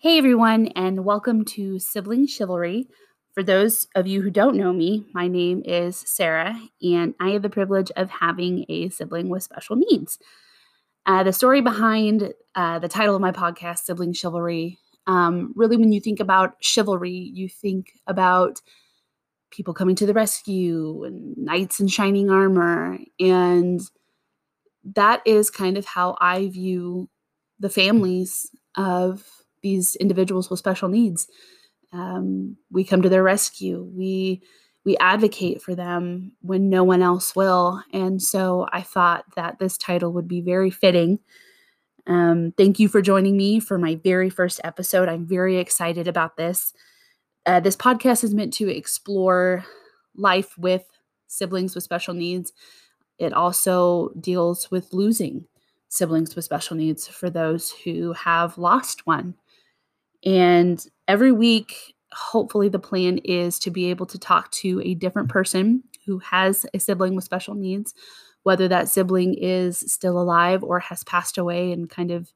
Hey everyone, and welcome to Sibling Chivalry. For those of you who don't know me, my name is Sarah, and I have the privilege of having a sibling with special needs. Uh, the story behind uh, the title of my podcast, Sibling Chivalry, um, really, when you think about chivalry, you think about people coming to the rescue and knights in shining armor. And that is kind of how I view the families of these individuals with special needs. Um, we come to their rescue. We we advocate for them when no one else will. And so I thought that this title would be very fitting. Um, thank you for joining me for my very first episode. I'm very excited about this. Uh, this podcast is meant to explore life with siblings with special needs. It also deals with losing siblings with special needs for those who have lost one. And every week, hopefully, the plan is to be able to talk to a different person who has a sibling with special needs, whether that sibling is still alive or has passed away, and kind of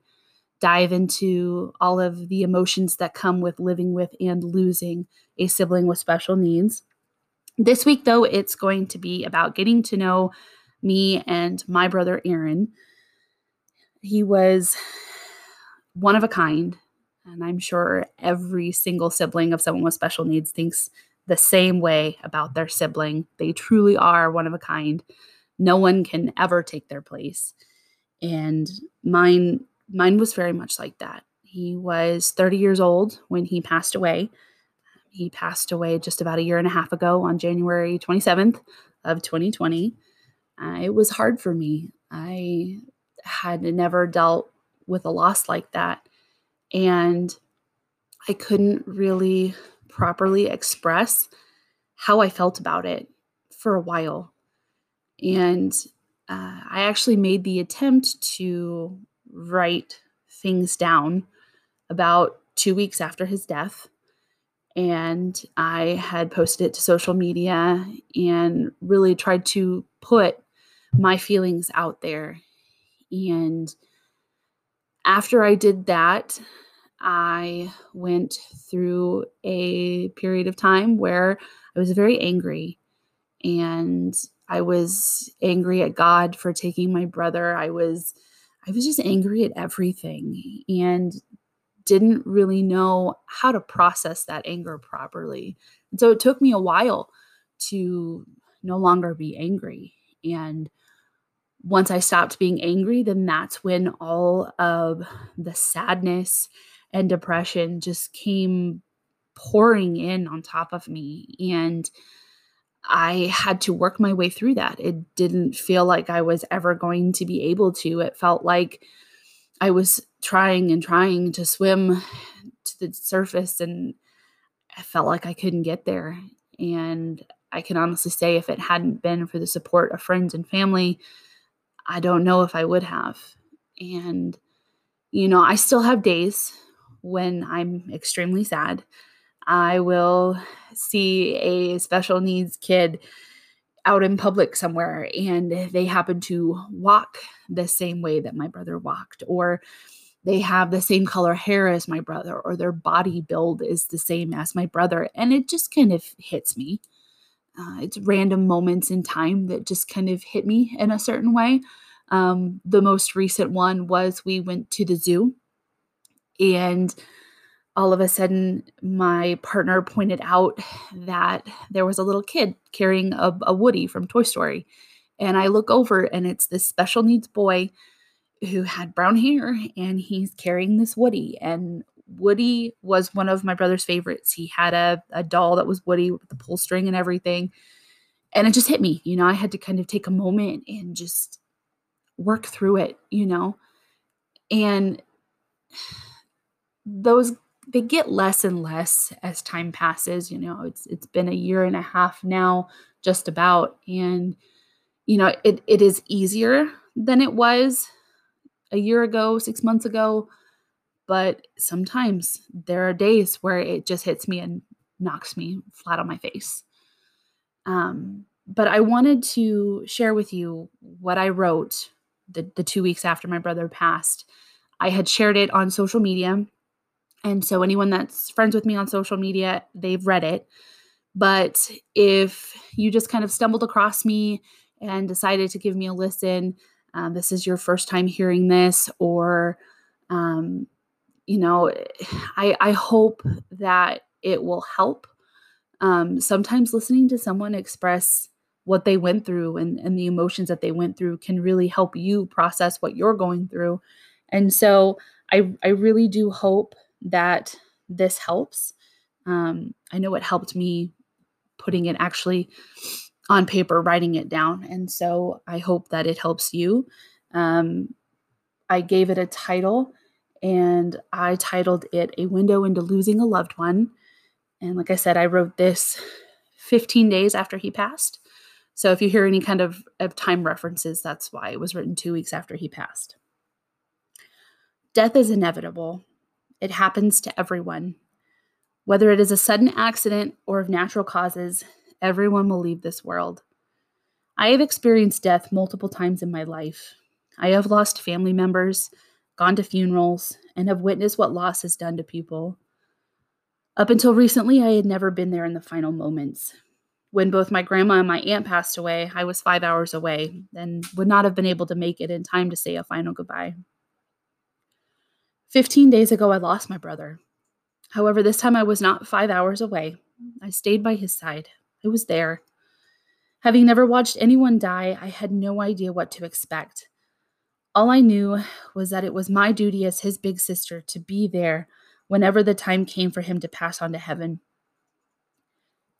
dive into all of the emotions that come with living with and losing a sibling with special needs. This week, though, it's going to be about getting to know me and my brother Aaron. He was one of a kind. And I'm sure every single sibling of someone with special needs thinks the same way about their sibling. They truly are one of a kind. No one can ever take their place. And mine mine was very much like that. He was 30 years old when he passed away. He passed away just about a year and a half ago on January 27th of 2020. Uh, it was hard for me. I had never dealt with a loss like that and I couldn't really properly express how I felt about it for a while. And uh, I actually made the attempt to write things down about two weeks after his death. And I had posted it to social media and really tried to put my feelings out there. And after I did that, I went through a period of time where I was very angry and I was angry at God for taking my brother. I was I was just angry at everything and didn't really know how to process that anger properly. And so it took me a while to no longer be angry and once I stopped being angry, then that's when all of the sadness and depression just came pouring in on top of me. And I had to work my way through that. It didn't feel like I was ever going to be able to. It felt like I was trying and trying to swim to the surface, and I felt like I couldn't get there. And I can honestly say, if it hadn't been for the support of friends and family, I don't know if I would have. And, you know, I still have days when I'm extremely sad. I will see a special needs kid out in public somewhere and they happen to walk the same way that my brother walked, or they have the same color hair as my brother, or their body build is the same as my brother. And it just kind of hits me. Uh, it's random moments in time that just kind of hit me in a certain way. Um, the most recent one was we went to the zoo and all of a sudden, my partner pointed out that there was a little kid carrying a, a Woody from Toy Story. And I look over, and it's this special needs boy who had brown hair, and he's carrying this Woody. And Woody was one of my brother's favorites. He had a, a doll that was Woody with the pull string and everything. And it just hit me. You know, I had to kind of take a moment and just work through it, you know. And those they get less and less as time passes you know it's it's been a year and a half now just about and you know it it is easier than it was a year ago 6 months ago but sometimes there are days where it just hits me and knocks me flat on my face um but I wanted to share with you what I wrote the, the two weeks after my brother passed. I had shared it on social media And so, anyone that's friends with me on social media, they've read it. But if you just kind of stumbled across me and decided to give me a listen, um, this is your first time hearing this, or, um, you know, I, I hope that it will help. Um, sometimes listening to someone express what they went through and, and the emotions that they went through can really help you process what you're going through. And so I, I really do hope that this helps. Um, I know it helped me putting it actually on paper, writing it down. And so I hope that it helps you. Um, I gave it a title and I titled it A Window into Losing a Loved One. And like I said, I wrote this 15 days after he passed. So if you hear any kind of, of time references, that's why it was written two weeks after he passed. Death is inevitable, it happens to everyone. Whether it is a sudden accident or of natural causes, everyone will leave this world. I have experienced death multiple times in my life. I have lost family members, gone to funerals, and have witnessed what loss has done to people. Up until recently, I had never been there in the final moments. When both my grandma and my aunt passed away, I was five hours away and would not have been able to make it in time to say a final goodbye. Fifteen days ago, I lost my brother. However, this time I was not five hours away. I stayed by his side. I was there. Having never watched anyone die, I had no idea what to expect. All I knew was that it was my duty as his big sister to be there whenever the time came for him to pass on to heaven.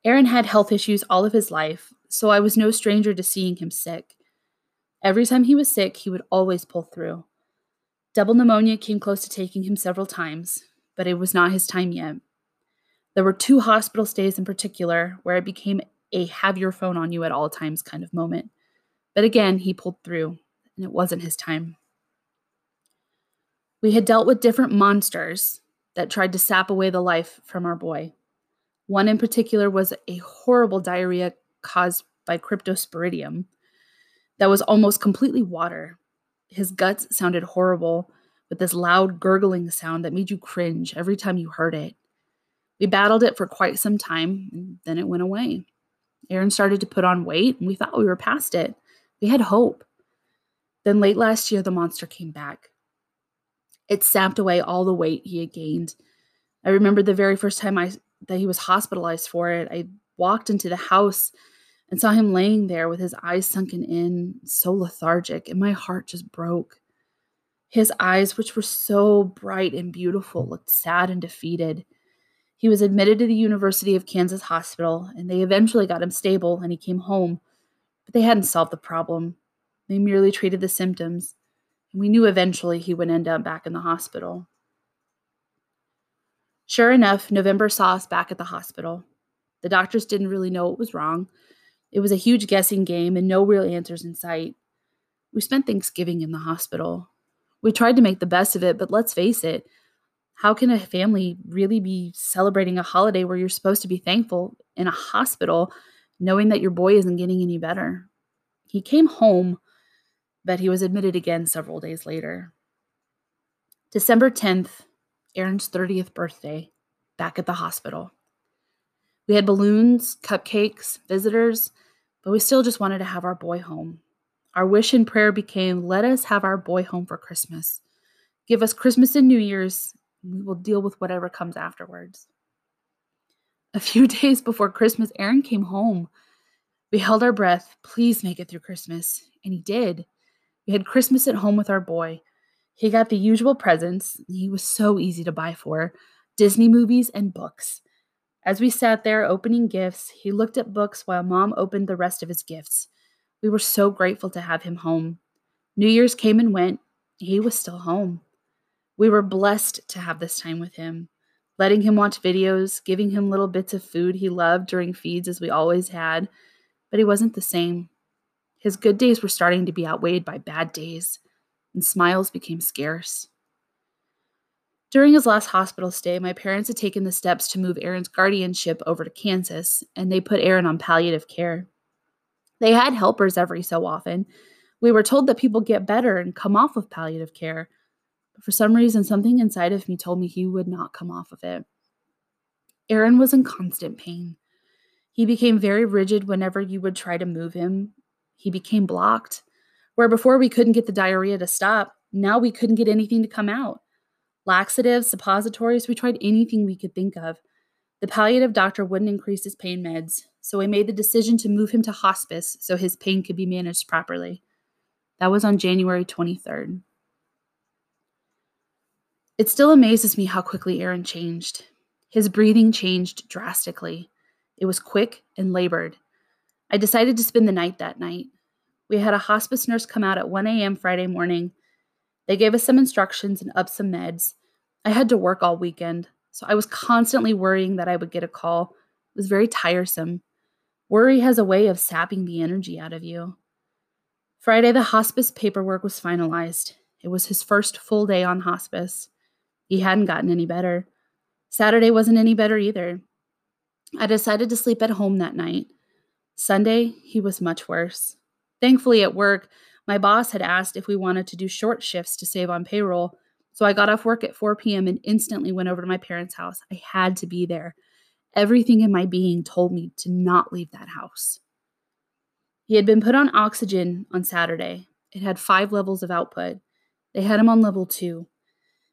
Aaron had health issues all of his life, so I was no stranger to seeing him sick. Every time he was sick, he would always pull through. Double pneumonia came close to taking him several times, but it was not his time yet. There were two hospital stays in particular where it became a have your phone on you at all times kind of moment. But again, he pulled through, and it wasn't his time. We had dealt with different monsters that tried to sap away the life from our boy. One in particular was a horrible diarrhea caused by cryptosporidium that was almost completely water. His guts sounded horrible with this loud gurgling sound that made you cringe every time you heard it. We battled it for quite some time, and then it went away. Aaron started to put on weight, and we thought we were past it. We had hope. Then late last year, the monster came back. It sapped away all the weight he had gained. I remember the very first time I that he was hospitalized for it. I walked into the house and saw him laying there with his eyes sunken in, so lethargic, and my heart just broke. His eyes, which were so bright and beautiful, looked sad and defeated. He was admitted to the University of Kansas Hospital, and they eventually got him stable and he came home. But they hadn't solved the problem. They merely treated the symptoms, and we knew eventually he would end up back in the hospital. Sure enough, November saw us back at the hospital. The doctors didn't really know what was wrong. It was a huge guessing game and no real answers in sight. We spent Thanksgiving in the hospital. We tried to make the best of it, but let's face it, how can a family really be celebrating a holiday where you're supposed to be thankful in a hospital knowing that your boy isn't getting any better? He came home, but he was admitted again several days later. December 10th, Aaron's 30th birthday back at the hospital. We had balloons, cupcakes, visitors, but we still just wanted to have our boy home. Our wish and prayer became let us have our boy home for Christmas. Give us Christmas and New Year's, and we will deal with whatever comes afterwards. A few days before Christmas, Aaron came home. We held our breath. Please make it through Christmas. And he did. We had Christmas at home with our boy. He got the usual presents. He was so easy to buy for Disney movies and books. As we sat there opening gifts, he looked at books while mom opened the rest of his gifts. We were so grateful to have him home. New Year's came and went. He was still home. We were blessed to have this time with him, letting him watch videos, giving him little bits of food he loved during feeds as we always had. But he wasn't the same. His good days were starting to be outweighed by bad days and smiles became scarce. During his last hospital stay, my parents had taken the steps to move Aaron's guardianship over to Kansas, and they put Aaron on palliative care. They had helpers every so often. We were told that people get better and come off of palliative care. But for some reason, something inside of me told me he would not come off of it. Aaron was in constant pain. He became very rigid whenever you would try to move him. He became blocked. Where before we couldn't get the diarrhea to stop, now we couldn't get anything to come out. Laxatives, suppositories, we tried anything we could think of. The palliative doctor wouldn't increase his pain meds, so we made the decision to move him to hospice so his pain could be managed properly. That was on January 23rd. It still amazes me how quickly Aaron changed. His breathing changed drastically. It was quick and labored. I decided to spend the night that night. We had a hospice nurse come out at 1 a.m. Friday morning. They gave us some instructions and up some meds. I had to work all weekend, so I was constantly worrying that I would get a call. It was very tiresome. Worry has a way of sapping the energy out of you. Friday, the hospice paperwork was finalized. It was his first full day on hospice. He hadn't gotten any better. Saturday wasn't any better either. I decided to sleep at home that night. Sunday, he was much worse. Thankfully, at work, my boss had asked if we wanted to do short shifts to save on payroll, so I got off work at 4 p.m. and instantly went over to my parents' house. I had to be there. Everything in my being told me to not leave that house. He had been put on oxygen on Saturday. It had five levels of output. They had him on level two.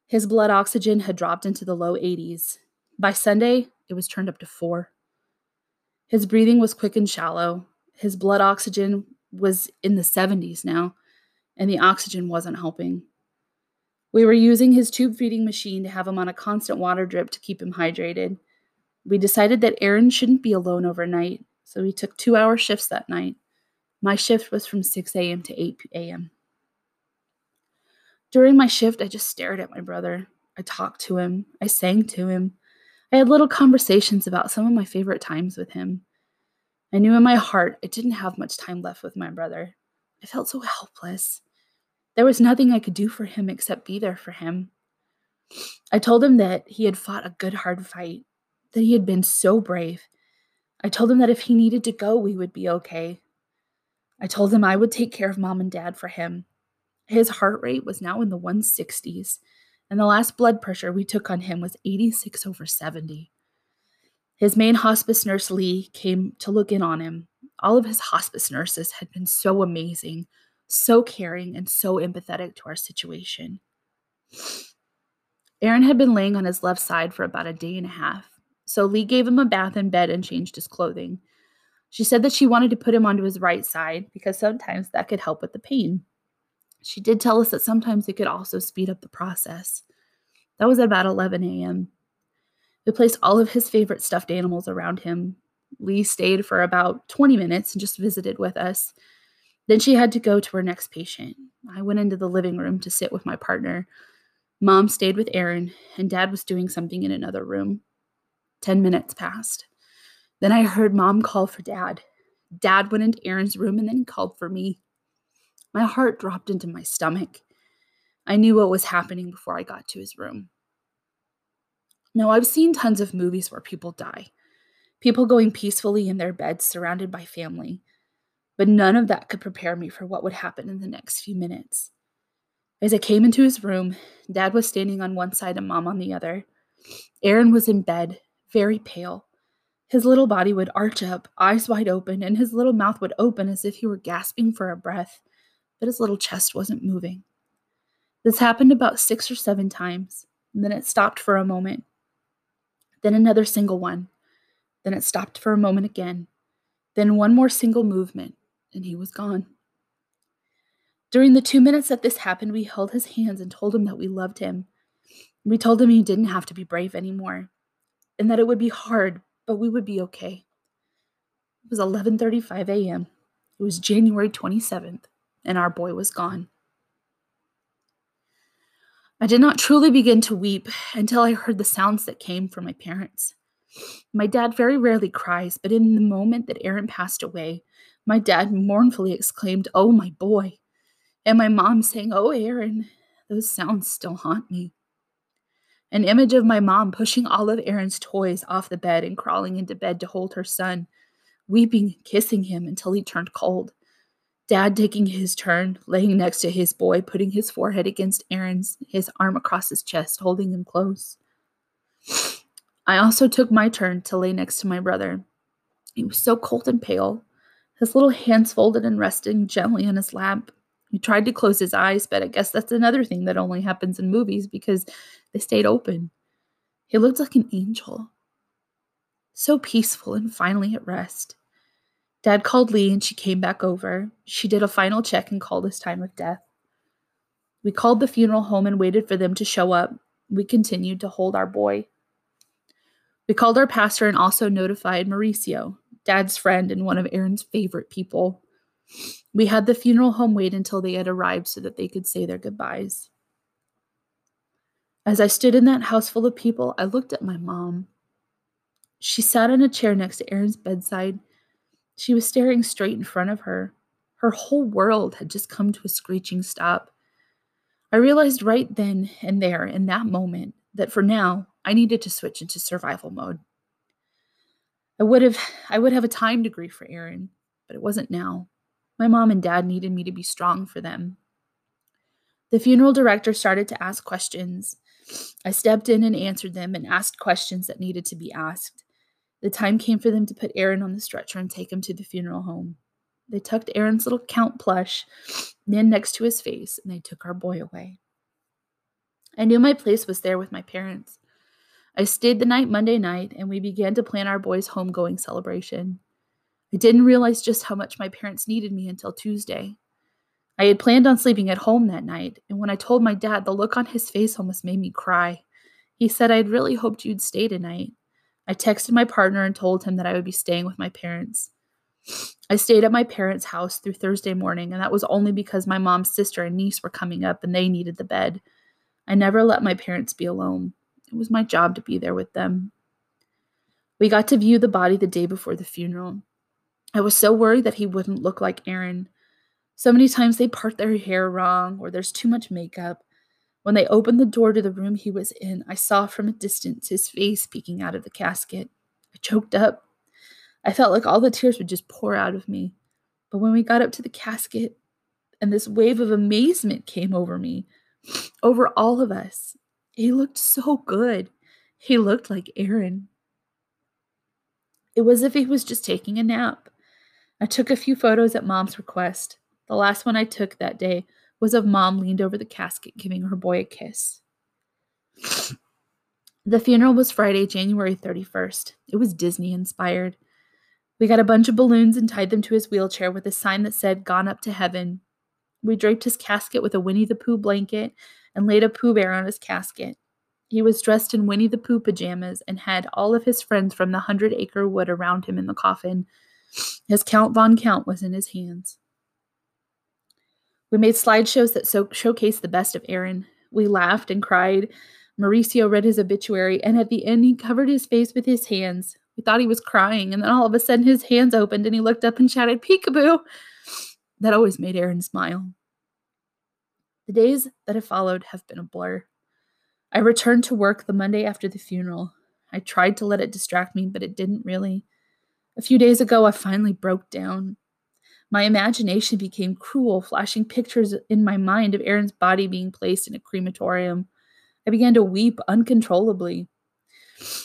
His blood oxygen had dropped into the low 80s. By Sunday, it was turned up to four. His breathing was quick and shallow. His blood oxygen was in the 70s now, and the oxygen wasn't helping. We were using his tube feeding machine to have him on a constant water drip to keep him hydrated. We decided that Aaron shouldn't be alone overnight, so we took two hour shifts that night. My shift was from 6 a.m. to 8 a.m. During my shift, I just stared at my brother. I talked to him, I sang to him. I had little conversations about some of my favorite times with him. I knew in my heart I didn't have much time left with my brother. I felt so helpless. There was nothing I could do for him except be there for him. I told him that he had fought a good, hard fight, that he had been so brave. I told him that if he needed to go, we would be okay. I told him I would take care of mom and dad for him. His heart rate was now in the 160s, and the last blood pressure we took on him was 86 over 70. His main hospice nurse, Lee, came to look in on him. All of his hospice nurses had been so amazing, so caring, and so empathetic to our situation. Aaron had been laying on his left side for about a day and a half, so Lee gave him a bath in bed and changed his clothing. She said that she wanted to put him onto his right side because sometimes that could help with the pain. She did tell us that sometimes it could also speed up the process. That was at about 11 a.m. We placed all of his favorite stuffed animals around him. Lee stayed for about 20 minutes and just visited with us. Then she had to go to her next patient. I went into the living room to sit with my partner. Mom stayed with Aaron, and Dad was doing something in another room. 10 minutes passed. Then I heard Mom call for Dad. Dad went into Aaron's room and then he called for me. My heart dropped into my stomach. I knew what was happening before I got to his room. Now, I've seen tons of movies where people die, people going peacefully in their beds surrounded by family, but none of that could prepare me for what would happen in the next few minutes. As I came into his room, Dad was standing on one side and Mom on the other. Aaron was in bed, very pale. His little body would arch up, eyes wide open, and his little mouth would open as if he were gasping for a breath, but his little chest wasn't moving. This happened about six or seven times, and then it stopped for a moment then another single one. Then it stopped for a moment again. Then one more single movement, and he was gone. During the two minutes that this happened, we held his hands and told him that we loved him. We told him he didn't have to be brave anymore, and that it would be hard, but we would be okay. It was 11:35 a.m. It was January 27th, and our boy was gone. I did not truly begin to weep until I heard the sounds that came from my parents. My dad very rarely cries, but in the moment that Aaron passed away, my dad mournfully exclaimed, Oh, my boy. And my mom saying, Oh, Aaron. Those sounds still haunt me. An image of my mom pushing all of Aaron's toys off the bed and crawling into bed to hold her son, weeping, and kissing him until he turned cold. Dad taking his turn, laying next to his boy, putting his forehead against Aaron's, his arm across his chest, holding him close. I also took my turn to lay next to my brother. He was so cold and pale, his little hands folded and resting gently on his lap. He tried to close his eyes, but I guess that's another thing that only happens in movies because they stayed open. He looked like an angel, so peaceful and finally at rest. Dad called Lee and she came back over. She did a final check and called his time of death. We called the funeral home and waited for them to show up. We continued to hold our boy. We called our pastor and also notified Mauricio, Dad's friend and one of Aaron's favorite people. We had the funeral home wait until they had arrived so that they could say their goodbyes. As I stood in that house full of people, I looked at my mom. She sat in a chair next to Aaron's bedside she was staring straight in front of her. Her whole world had just come to a screeching stop. I realized right then and there, in that moment, that for now, I needed to switch into survival mode. I would have I would have a time to grieve for Aaron, but it wasn't now. My mom and dad needed me to be strong for them. The funeral director started to ask questions. I stepped in and answered them and asked questions that needed to be asked. The time came for them to put Aaron on the stretcher and take him to the funeral home. They tucked Aaron's little count plush in next to his face and they took our boy away. I knew my place was there with my parents. I stayed the night Monday night and we began to plan our boy's homegoing celebration. I didn't realize just how much my parents needed me until Tuesday. I had planned on sleeping at home that night, and when I told my dad, the look on his face almost made me cry. He said, I'd really hoped you'd stay tonight. I texted my partner and told him that I would be staying with my parents. I stayed at my parents' house through Thursday morning, and that was only because my mom's sister and niece were coming up and they needed the bed. I never let my parents be alone. It was my job to be there with them. We got to view the body the day before the funeral. I was so worried that he wouldn't look like Aaron. So many times they part their hair wrong or there's too much makeup. When they opened the door to the room he was in, I saw from a distance his face peeking out of the casket. I choked up. I felt like all the tears would just pour out of me. But when we got up to the casket, and this wave of amazement came over me, over all of us, he looked so good. He looked like Aaron. It was as if he was just taking a nap. I took a few photos at mom's request. The last one I took that day was of mom leaned over the casket giving her boy a kiss. The funeral was Friday, January 31st. It was Disney inspired. We got a bunch of balloons and tied them to his wheelchair with a sign that said, Gone up to heaven. We draped his casket with a Winnie the Pooh blanket and laid a Pooh Bear on his casket. He was dressed in Winnie the Pooh pajamas and had all of his friends from the Hundred Acre Wood around him in the coffin. His Count Von Count was in his hands. We made slideshows that so- showcased the best of Aaron. We laughed and cried. Mauricio read his obituary, and at the end, he covered his face with his hands. We thought he was crying, and then all of a sudden, his hands opened and he looked up and shouted, Peekaboo! That always made Aaron smile. The days that have followed have been a blur. I returned to work the Monday after the funeral. I tried to let it distract me, but it didn't really. A few days ago, I finally broke down. My imagination became cruel, flashing pictures in my mind of Aaron's body being placed in a crematorium. I began to weep uncontrollably.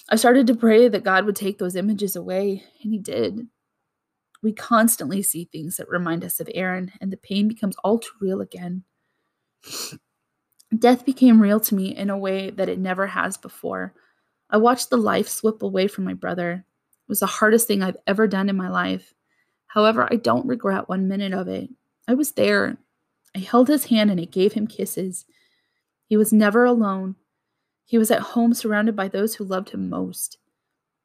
I started to pray that God would take those images away, and He did. We constantly see things that remind us of Aaron, and the pain becomes all too real again. Death became real to me in a way that it never has before. I watched the life slip away from my brother. It was the hardest thing I've ever done in my life. However, I don't regret one minute of it. I was there. I held his hand and I gave him kisses. He was never alone. He was at home surrounded by those who loved him most.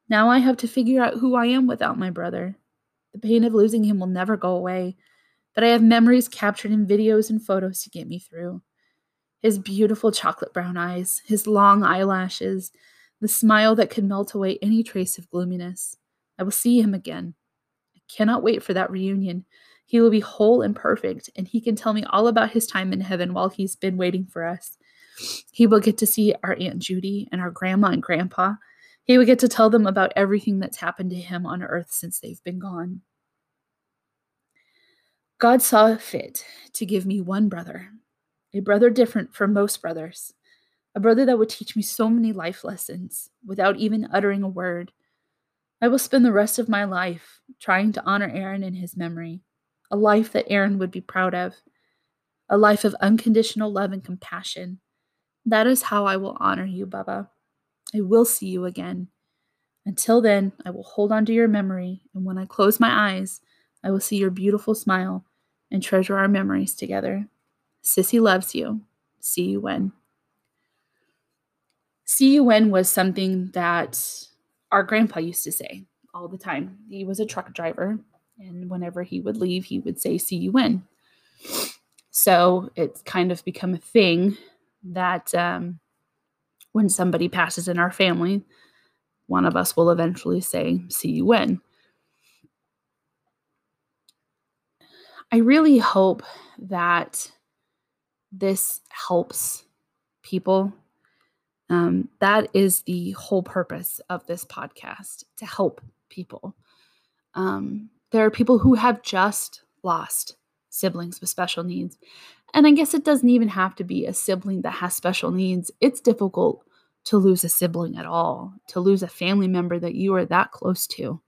Now I have to figure out who I am without my brother. The pain of losing him will never go away, but I have memories captured in videos and photos to get me through. His beautiful chocolate brown eyes, his long eyelashes, the smile that could melt away any trace of gloominess. I will see him again. Cannot wait for that reunion. He will be whole and perfect, and he can tell me all about his time in heaven while he's been waiting for us. He will get to see our Aunt Judy and our grandma and grandpa. He will get to tell them about everything that's happened to him on earth since they've been gone. God saw fit to give me one brother, a brother different from most brothers, a brother that would teach me so many life lessons without even uttering a word. I will spend the rest of my life trying to honor Aaron in his memory, a life that Aaron would be proud of, a life of unconditional love and compassion. That is how I will honor you, Baba. I will see you again. Until then, I will hold on to your memory, and when I close my eyes, I will see your beautiful smile and treasure our memories together. Sissy loves you. See you when. See you when was something that our grandpa used to say all the time. He was a truck driver, and whenever he would leave, he would say, See you when. So it's kind of become a thing that um, when somebody passes in our family, one of us will eventually say, See you when. I really hope that this helps people. Um, that is the whole purpose of this podcast to help people. Um, there are people who have just lost siblings with special needs. And I guess it doesn't even have to be a sibling that has special needs. It's difficult to lose a sibling at all, to lose a family member that you are that close to.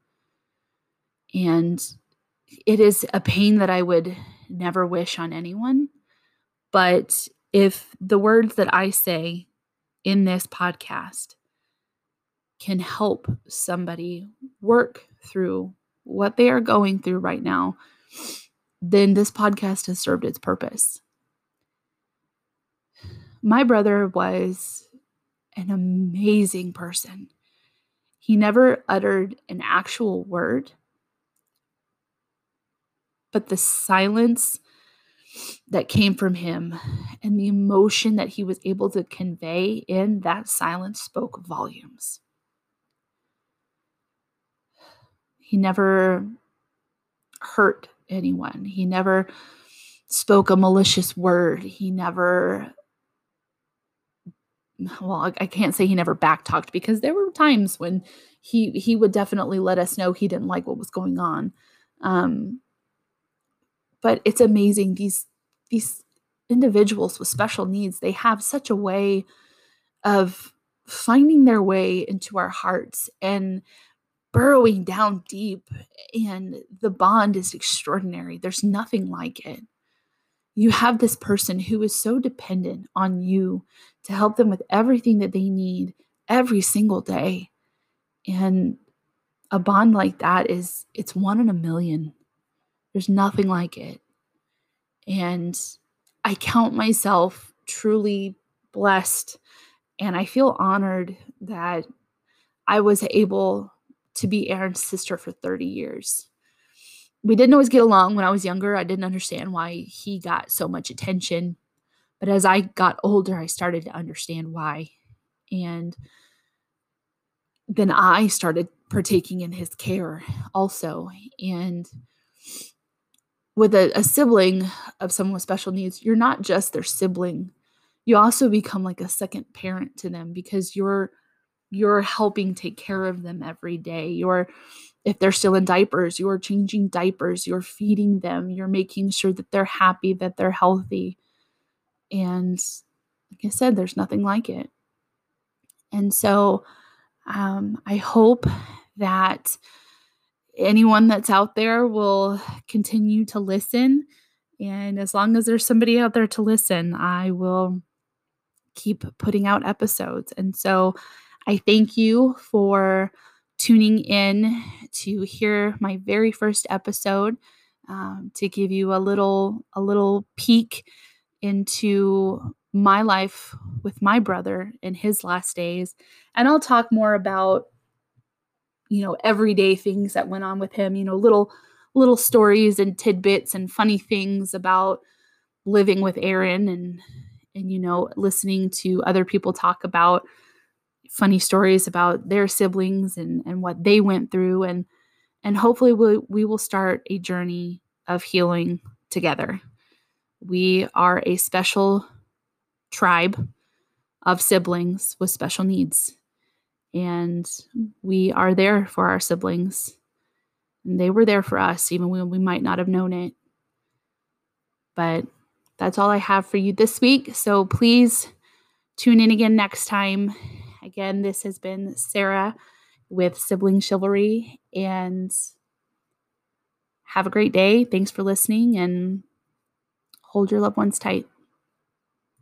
And it is a pain that I would never wish on anyone. But if the words that I say in this podcast can help somebody work through what they are going through right now, then this podcast has served its purpose. My brother was an amazing person. He never uttered an actual word, but the silence that came from him and the emotion that he was able to convey in that silence spoke volumes. He never hurt anyone, he never spoke a malicious word, he never well i can't say he never backtalked because there were times when he he would definitely let us know he didn't like what was going on. Um but it's amazing these these individuals with special needs they have such a way of finding their way into our hearts and burrowing down deep and the bond is extraordinary there's nothing like it you have this person who is so dependent on you to help them with everything that they need every single day. And a bond like that is it's one in a million. There's nothing like it. And I count myself truly blessed and I feel honored that I was able to be Aaron's sister for 30 years we didn't always get along when I was younger. I didn't understand why he got so much attention. But as I got older, I started to understand why. And then I started partaking in his care also. And with a, a, sibling of someone with special needs, you're not just their sibling. You also become like a second parent to them because you're you're helping take care of them every day. You're if they're still in diapers, you're changing diapers, you're feeding them, you're making sure that they're happy, that they're healthy. And like I said, there's nothing like it. And so um, I hope that anyone that's out there will continue to listen. And as long as there's somebody out there to listen, I will keep putting out episodes. And so I thank you for tuning in to hear my very first episode um, to give you a little a little peek into my life with my brother in his last days and i'll talk more about you know everyday things that went on with him you know little little stories and tidbits and funny things about living with aaron and and you know listening to other people talk about funny stories about their siblings and, and what they went through. And and hopefully we, we will start a journey of healing together. We are a special tribe of siblings with special needs and we are there for our siblings and they were there for us even when we might not have known it But that's all I have for you this week. So please tune in again next time. Again, this has been Sarah with Sibling Chivalry and have a great day. Thanks for listening and hold your loved ones tight.